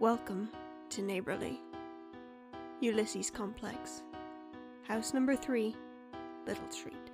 Welcome to Neighborly. Ulysses Complex. House number 3, Little Street.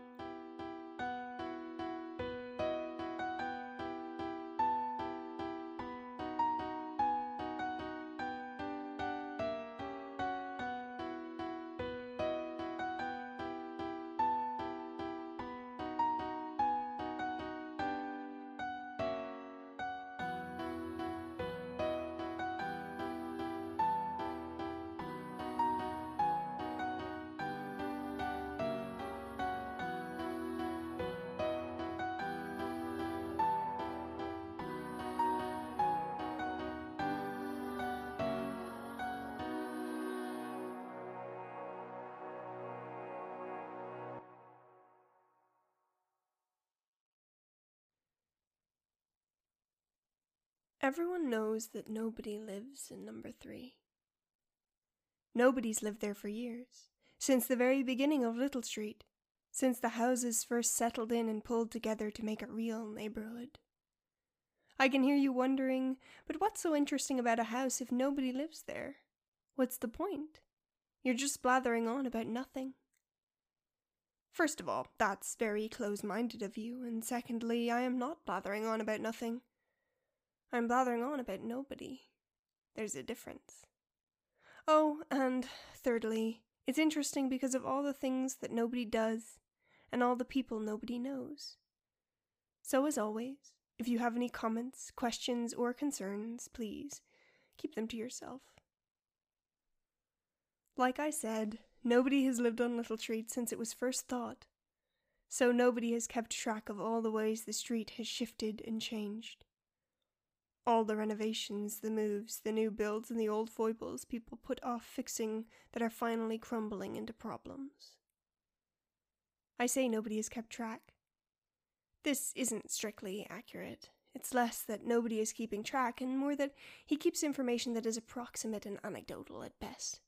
Everyone knows that nobody lives in number 3. Nobody's lived there for years, since the very beginning of Little Street, since the houses first settled in and pulled together to make a real neighborhood. I can hear you wondering, but what's so interesting about a house if nobody lives there? What's the point? You're just blathering on about nothing. First of all, that's very close minded of you, and secondly, I am not blathering on about nothing. I'm blathering on about nobody. There's a difference. Oh, and thirdly, it's interesting because of all the things that nobody does and all the people nobody knows. So, as always, if you have any comments, questions, or concerns, please keep them to yourself. Like I said, nobody has lived on Little Street since it was first thought, so nobody has kept track of all the ways the street has shifted and changed. All the renovations, the moves, the new builds, and the old foibles people put off fixing that are finally crumbling into problems. I say nobody has kept track. This isn't strictly accurate. It's less that nobody is keeping track, and more that he keeps information that is approximate and anecdotal at best.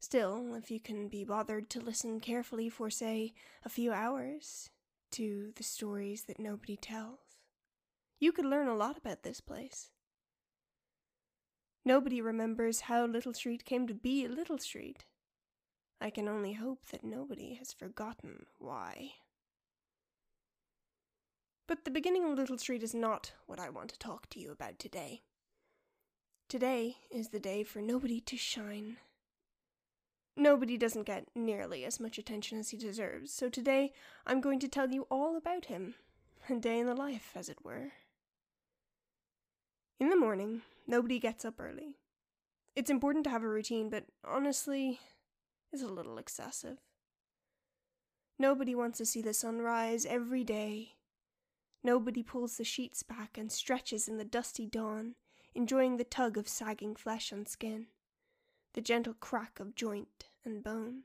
Still, if you can be bothered to listen carefully for, say, a few hours to the stories that nobody tells, you could learn a lot about this place. Nobody remembers how Little Street came to be Little Street. I can only hope that nobody has forgotten why. But the beginning of Little Street is not what I want to talk to you about today. Today is the day for nobody to shine. Nobody doesn't get nearly as much attention as he deserves, so today I'm going to tell you all about him. A day in the life, as it were. In the morning, nobody gets up early. It's important to have a routine, but honestly, it's a little excessive. Nobody wants to see the sun rise every day. Nobody pulls the sheets back and stretches in the dusty dawn, enjoying the tug of sagging flesh and skin, the gentle crack of joint and bone.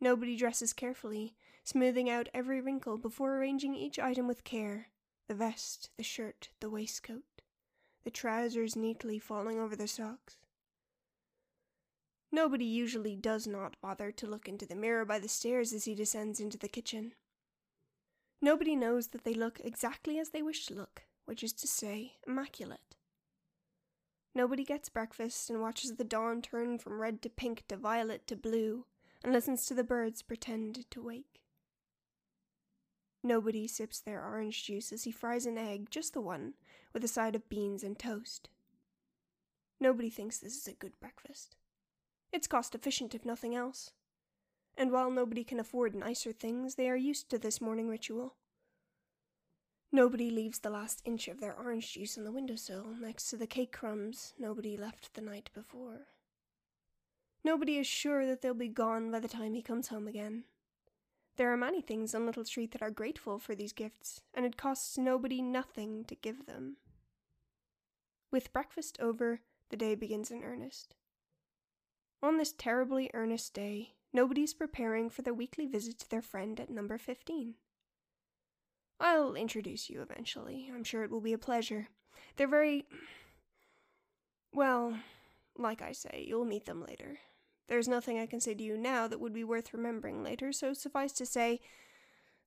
Nobody dresses carefully, smoothing out every wrinkle before arranging each item with care the vest, the shirt, the waistcoat the trousers neatly falling over the socks. Nobody usually does not bother to look into the mirror by the stairs as he descends into the kitchen. Nobody knows that they look exactly as they wish to look, which is to say, immaculate. Nobody gets breakfast and watches the dawn turn from red to pink to violet to blue and listens to the birds pretend to wake. Nobody sips their orange juice as he fries an egg, just the one, with a side of beans and toast. Nobody thinks this is a good breakfast. It's cost efficient, if nothing else. And while nobody can afford nicer things, they are used to this morning ritual. Nobody leaves the last inch of their orange juice on the windowsill next to the cake crumbs nobody left the night before. Nobody is sure that they'll be gone by the time he comes home again. There are many things on Little Street that are grateful for these gifts, and it costs nobody nothing to give them. With breakfast over, the day begins in earnest. On this terribly earnest day, nobody's preparing for the weekly visit to their friend at number 15. I'll introduce you eventually. I'm sure it will be a pleasure. They're very. Well, like I say, you'll meet them later. There's nothing I can say to you now that would be worth remembering later, so suffice to say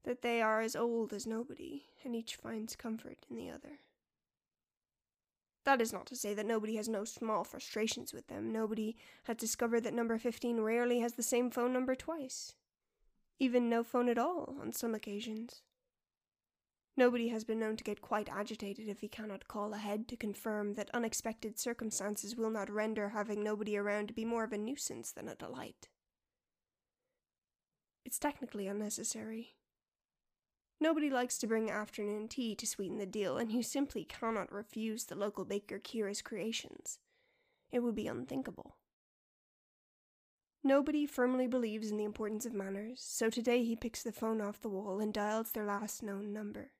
that they are as old as nobody, and each finds comfort in the other. That is not to say that nobody has no small frustrations with them. Nobody has discovered that number 15 rarely has the same phone number twice. Even no phone at all on some occasions. Nobody has been known to get quite agitated if he cannot call ahead to confirm that unexpected circumstances will not render having nobody around to be more of a nuisance than a delight. It's technically unnecessary. Nobody likes to bring afternoon tea to sweeten the deal, and you simply cannot refuse the local baker Kira's creations. It would be unthinkable. Nobody firmly believes in the importance of manners, so today he picks the phone off the wall and dials their last known number.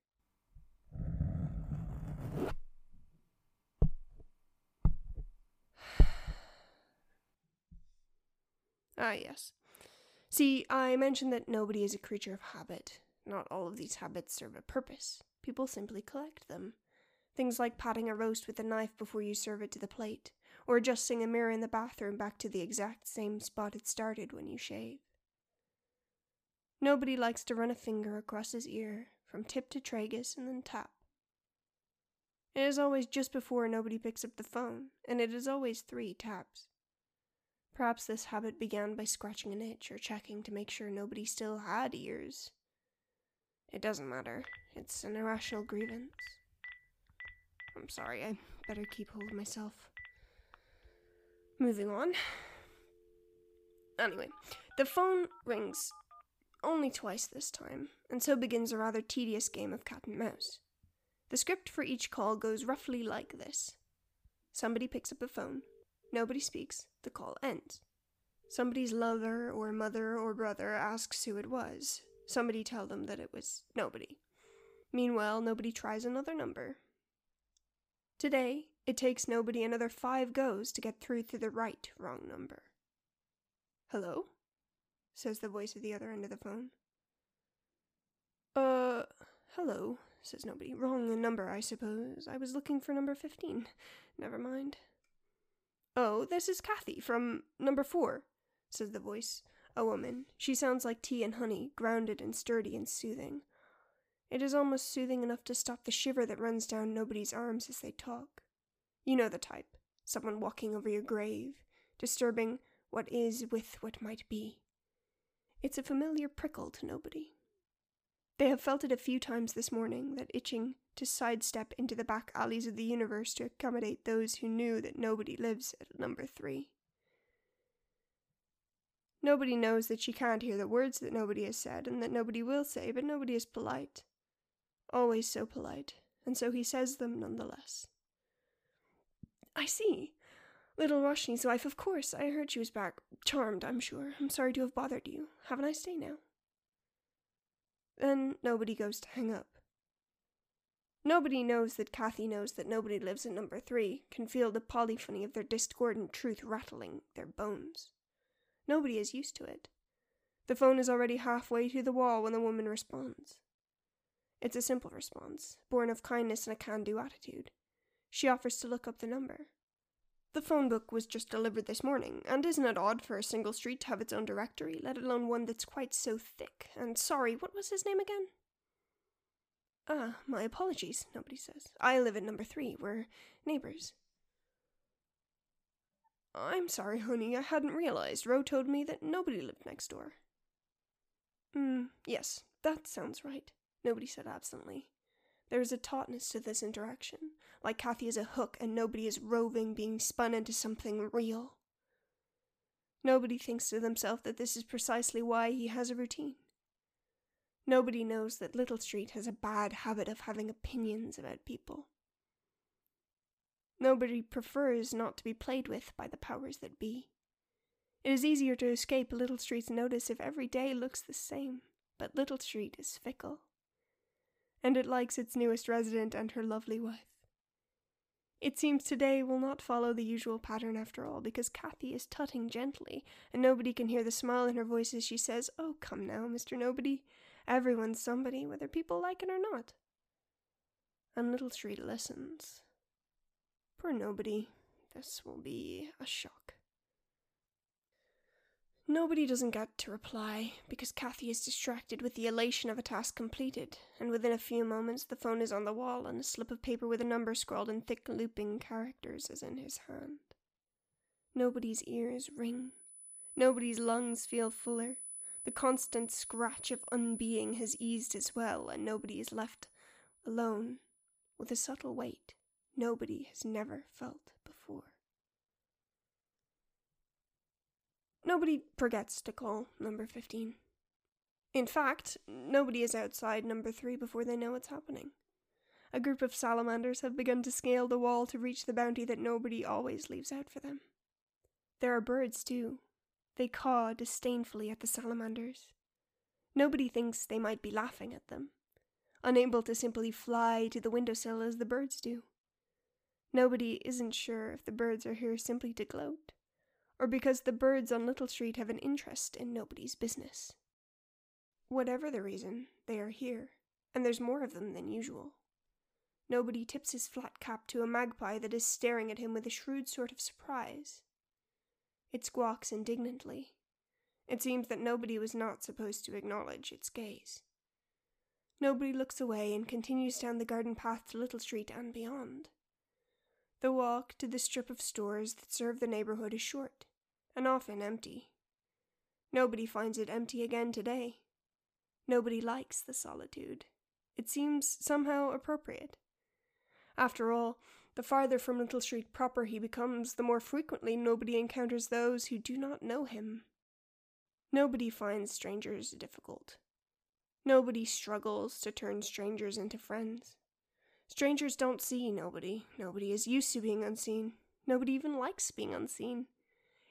Ah, yes. See, I mentioned that nobody is a creature of habit. Not all of these habits serve a purpose. People simply collect them. Things like patting a roast with a knife before you serve it to the plate, or adjusting a mirror in the bathroom back to the exact same spot it started when you shave. Nobody likes to run a finger across his ear, from tip to tragus and then tap. It is always just before nobody picks up the phone, and it is always three taps. Perhaps this habit began by scratching an itch or checking to make sure nobody still had ears. It doesn't matter. It's an irrational grievance. I'm sorry, I better keep hold of myself. Moving on. Anyway, the phone rings only twice this time, and so begins a rather tedious game of cat and mouse. The script for each call goes roughly like this Somebody picks up a phone, nobody speaks, the call ends. Somebody's lover or mother or brother asks who it was. Somebody tell them that it was nobody. Meanwhile, nobody tries another number. Today, it takes nobody another five goes to get through to the right wrong number. Hello? says the voice at the other end of the phone. Uh, hello, says nobody. Wrong number, I suppose. I was looking for number 15. Never mind. Oh, this is Kathy from number 4, says the voice. A woman. She sounds like tea and honey, grounded and sturdy and soothing. It is almost soothing enough to stop the shiver that runs down nobody's arms as they talk. You know the type. Someone walking over your grave, disturbing what is with what might be. It's a familiar prickle to nobody. They have felt it a few times this morning, that itching to sidestep into the back alleys of the universe to accommodate those who knew that nobody lives at number three. Nobody knows that she can't hear the words that nobody has said and that nobody will say, but nobody is polite. Always so polite, and so he says them nonetheless. I see. Little Roshni's wife, of course. I heard she was back. Charmed, I'm sure. I'm sorry to have bothered you. Have a nice day now. Then nobody goes to hang up. Nobody knows that Kathy knows that nobody lives in number three, can feel the polyphony of their discordant truth rattling their bones. Nobody is used to it. The phone is already halfway to the wall when the woman responds. It's a simple response, born of kindness and a can do attitude. She offers to look up the number. The phone book was just delivered this morning, and isn't it odd for a single street to have its own directory, let alone one that's quite so thick? And sorry, what was his name again? Ah, my apologies, nobody says. I live at number three. We're neighbors. I'm sorry, honey, I hadn't realized. Ro told me that nobody lived next door. Hmm, yes, that sounds right, nobody said absently. There is a tautness to this interaction, like Kathy is a hook and nobody is roving, being spun into something real. Nobody thinks to themselves that this is precisely why he has a routine. Nobody knows that Little Street has a bad habit of having opinions about people. Nobody prefers not to be played with by the powers that be. It is easier to escape Little Street's notice if every day looks the same, but Little Street is fickle. And it likes its newest resident and her lovely wife. It seems today will not follow the usual pattern after all, because Kathy is tutting gently, and nobody can hear the smile in her voice as she says, Oh, come now, Mr. Nobody. Everyone's somebody, whether people like it or not. And Little Street listens. Poor nobody. This will be a shock. Nobody doesn't get to reply because Kathy is distracted with the elation of a task completed, and within a few moments the phone is on the wall and a slip of paper with a number scrawled in thick looping characters is in his hand. Nobody's ears ring. Nobody's lungs feel fuller. The constant scratch of unbeing has eased as well, and nobody is left alone with a subtle weight nobody has never felt before. Nobody forgets to call number 15. In fact, nobody is outside number 3 before they know what's happening. A group of salamanders have begun to scale the wall to reach the bounty that nobody always leaves out for them. There are birds, too. They caw disdainfully at the salamanders. Nobody thinks they might be laughing at them, unable to simply fly to the windowsill as the birds do. Nobody isn't sure if the birds are here simply to gloat or because the birds on Little Street have an interest in nobody's business. Whatever the reason, they are here, and there's more of them than usual. Nobody tips his flat cap to a magpie that is staring at him with a shrewd sort of surprise. It squawks indignantly. It seems that nobody was not supposed to acknowledge its gaze. Nobody looks away and continues down the garden path to Little Street and beyond. The walk to the strip of stores that serve the neighborhood is short and often empty. Nobody finds it empty again today. Nobody likes the solitude. It seems somehow appropriate. After all, the farther from Little Street proper he becomes, the more frequently nobody encounters those who do not know him. Nobody finds strangers difficult. Nobody struggles to turn strangers into friends. Strangers don't see nobody. Nobody is used to being unseen. Nobody even likes being unseen.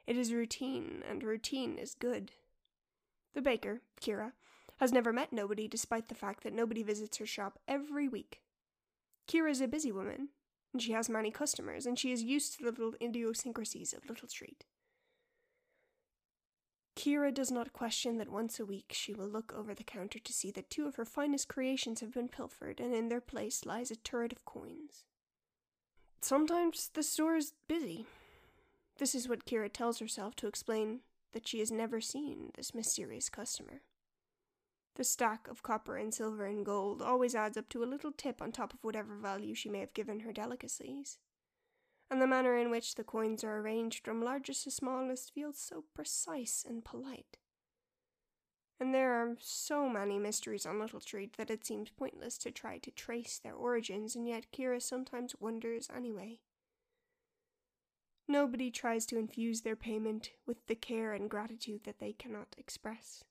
It is routine, and routine is good. The baker, Kira, has never met nobody despite the fact that nobody visits her shop every week. Kira is a busy woman, and she has many customers, and she is used to the little idiosyncrasies of Little Street. Kira does not question that once a week she will look over the counter to see that two of her finest creations have been pilfered, and in their place lies a turret of coins. Sometimes the store is busy, this is what Kira tells herself to explain that she has never seen this mysterious customer. The stack of copper and silver and gold always adds up to a little tip on top of whatever value she may have given her delicacies. And the manner in which the coins are arranged from largest to smallest feels so precise and polite. And there are so many mysteries on Little Street that it seems pointless to try to trace their origins, and yet Kira sometimes wonders anyway. Nobody tries to infuse their payment with the care and gratitude that they cannot express.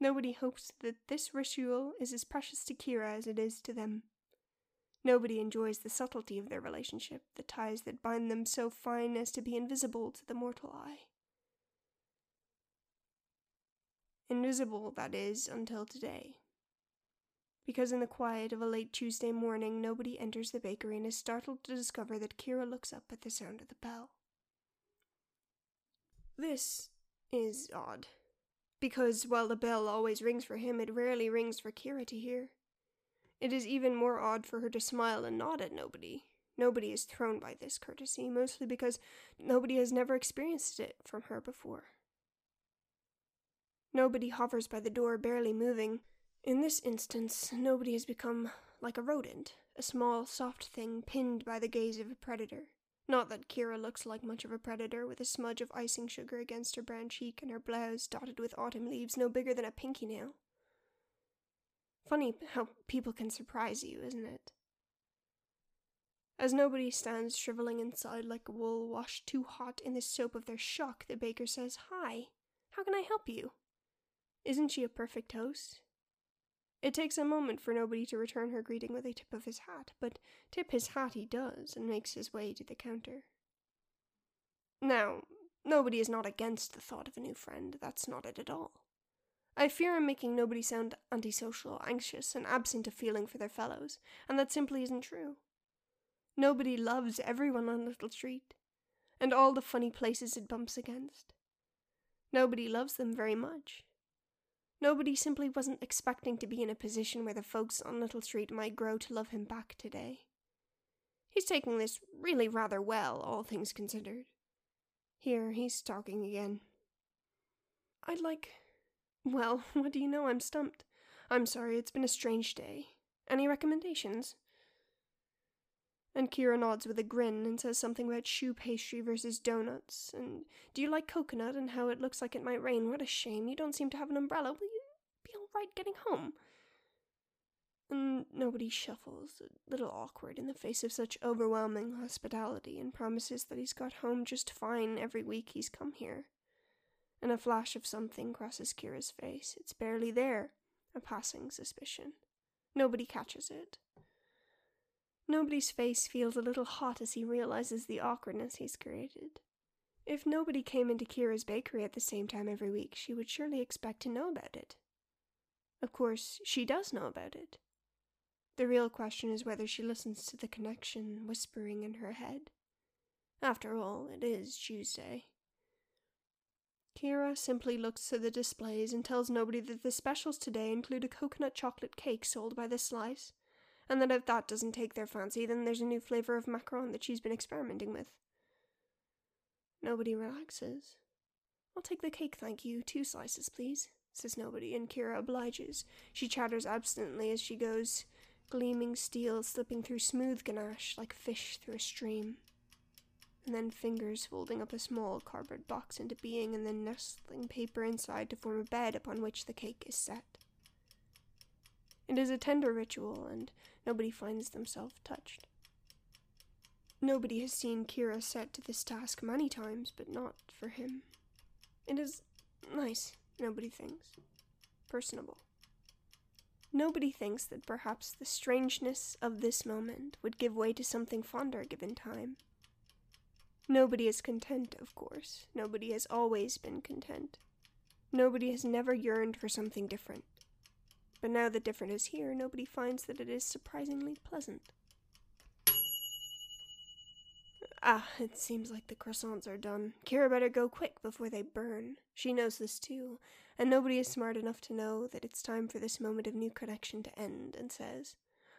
Nobody hopes that this ritual is as precious to Kira as it is to them. Nobody enjoys the subtlety of their relationship, the ties that bind them so fine as to be invisible to the mortal eye. Invisible, that is, until today. Because in the quiet of a late Tuesday morning, nobody enters the bakery and is startled to discover that Kira looks up at the sound of the bell. This is odd. Because while the bell always rings for him, it rarely rings for Kira to hear. It is even more odd for her to smile and nod at nobody. Nobody is thrown by this courtesy, mostly because nobody has never experienced it from her before. Nobody hovers by the door, barely moving, in this instance, nobody has become like a rodent, a small, soft thing pinned by the gaze of a predator. Not that Kira looks like much of a predator, with a smudge of icing sugar against her brown cheek and her blouse dotted with autumn leaves no bigger than a pinky nail. Funny how people can surprise you, isn't it? As nobody stands shriveling inside like wool washed too hot in the soap of their shock, the baker says, Hi, how can I help you? Isn't she a perfect host? It takes a moment for nobody to return her greeting with a tip of his hat, but tip his hat he does and makes his way to the counter. Now, nobody is not against the thought of a new friend, that's not it at all. I fear I'm making nobody sound antisocial, anxious, and absent of feeling for their fellows, and that simply isn't true. Nobody loves everyone on Little Street, and all the funny places it bumps against. Nobody loves them very much, Nobody simply wasn't expecting to be in a position where the folks on Little Street might grow to love him back today. He's taking this really rather well, all things considered. Here, he's talking again. I'd like. Well, what do you know? I'm stumped. I'm sorry, it's been a strange day. Any recommendations? And Kira nods with a grin and says something about choux pastry versus donuts. And do you like coconut and how it looks like it might rain? What a shame. You don't seem to have an umbrella. Will you be all right getting home? And nobody shuffles, a little awkward in the face of such overwhelming hospitality, and promises that he's got home just fine every week he's come here. And a flash of something crosses Kira's face. It's barely there, a passing suspicion. Nobody catches it. Nobody's face feels a little hot as he realizes the awkwardness he's created. If nobody came into Kira's bakery at the same time every week, she would surely expect to know about it. Of course, she does know about it. The real question is whether she listens to the connection whispering in her head. After all, it is Tuesday. Kira simply looks to the displays and tells nobody that the specials today include a coconut chocolate cake sold by the slice, and that if that doesn't take their fancy, then there's a new flavour of macaron that she's been experimenting with. Nobody relaxes. I'll take the cake, thank you. Two slices, please, says nobody, and Kira obliges. She chatters abstinently as she goes, gleaming steel slipping through smooth ganache like fish through a stream. And then fingers folding up a small cardboard box into being, and then nestling paper inside to form a bed upon which the cake is set. It is a tender ritual, and nobody finds themselves touched. Nobody has seen Kira set to this task many times, but not for him. It is nice, nobody thinks. Personable. Nobody thinks that perhaps the strangeness of this moment would give way to something fonder given time. Nobody is content, of course. Nobody has always been content. Nobody has never yearned for something different. But now that different is here, nobody finds that it is surprisingly pleasant. Ah, it seems like the croissants are done. Kira better go quick before they burn. She knows this too, and nobody is smart enough to know that it's time for this moment of new connection to end, and says,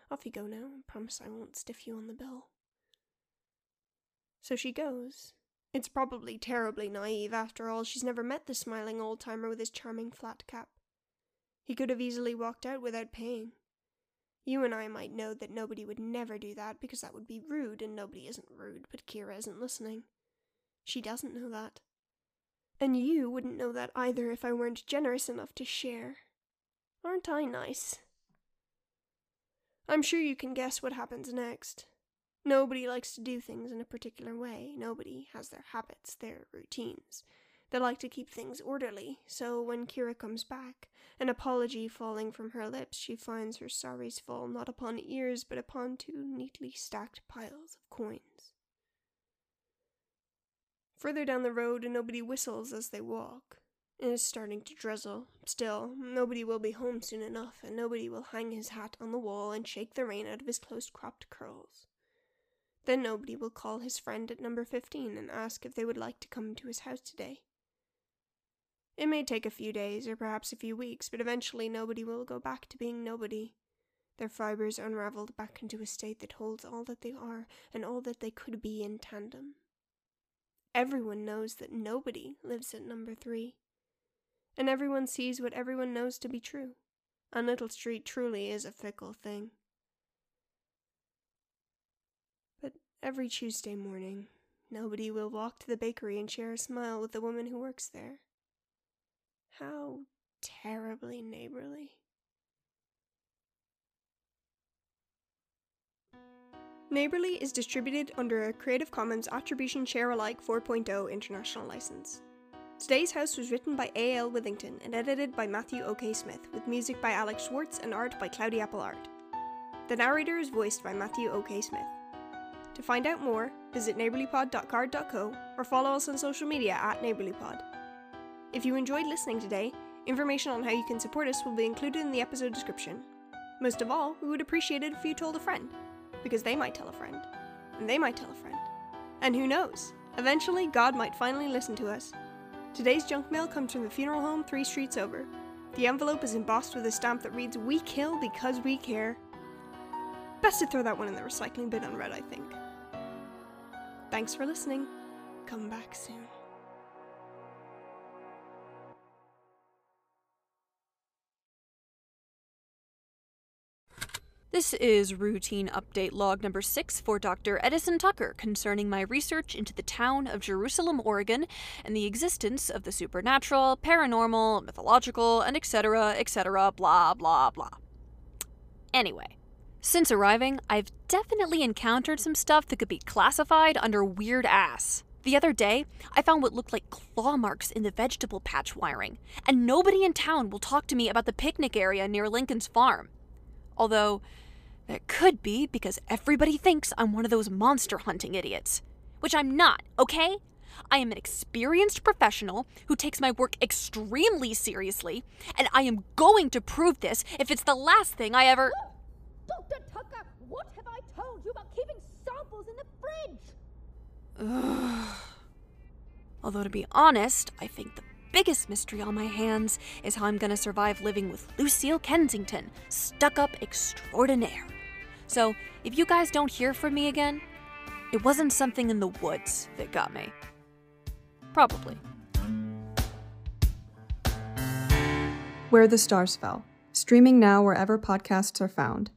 Off you go now, promise I won't stiff you on the bill. So she goes. It's probably terribly naive, after all, she's never met the smiling old timer with his charming flat cap. He could have easily walked out without paying. You and I might know that nobody would never do that because that would be rude, and nobody isn't rude, but Kira isn't listening. She doesn't know that. And you wouldn't know that either if I weren't generous enough to share. Aren't I nice? I'm sure you can guess what happens next. Nobody likes to do things in a particular way. Nobody has their habits, their routines. They like to keep things orderly, so when Kira comes back, an apology falling from her lips, she finds her sorries fall not upon ears but upon two neatly stacked piles of coins. Further down the road, nobody whistles as they walk. It is starting to drizzle. Still, nobody will be home soon enough, and nobody will hang his hat on the wall and shake the rain out of his close cropped curls. Then nobody will call his friend at number 15 and ask if they would like to come to his house today. It may take a few days, or perhaps a few weeks, but eventually nobody will go back to being nobody. Their fibers unraveled back into a state that holds all that they are and all that they could be in tandem. Everyone knows that nobody lives at number three. And everyone sees what everyone knows to be true. On Little Street truly is a fickle thing. Every Tuesday morning, nobody will walk to the bakery and share a smile with the woman who works there. How terribly neighborly. Neighborly is distributed under a Creative Commons Attribution Share Alike 4.0 international license. Today's house was written by A.L. Withington and edited by Matthew O.K. Smith, with music by Alex Schwartz and art by Cloudy Apple Art. The narrator is voiced by Matthew O.K. Smith. To find out more, visit neighborlypod.carrd.co or follow us on social media at neighborlypod. If you enjoyed listening today, information on how you can support us will be included in the episode description. Most of all, we would appreciate it if you told a friend because they might tell a friend, and they might tell a friend. And who knows? Eventually, God might finally listen to us. Today's junk mail comes from the funeral home three streets over. The envelope is embossed with a stamp that reads, We kill because we care. Best to throw that one in the recycling bin unread, I think. Thanks for listening. Come back soon. This is routine update log number six for Dr. Edison Tucker concerning my research into the town of Jerusalem, Oregon, and the existence of the supernatural, paranormal, mythological, and etc., etc., blah, blah, blah. Anyway, since arriving, I've definitely encountered some stuff that could be classified under weird ass. The other day, I found what looked like claw marks in the vegetable patch wiring, and nobody in town will talk to me about the picnic area near Lincoln's farm. Although, that could be because everybody thinks I'm one of those monster hunting idiots. Which I'm not, okay? I am an experienced professional who takes my work extremely seriously, and I am going to prove this if it's the last thing I ever. Dr. Tucker, what have I told you about keeping samples in the fridge? Although, to be honest, I think the biggest mystery on my hands is how I'm gonna survive living with Lucille Kensington, stuck up extraordinaire. So, if you guys don't hear from me again, it wasn't something in the woods that got me. Probably. Where the Stars Fell, streaming now wherever podcasts are found.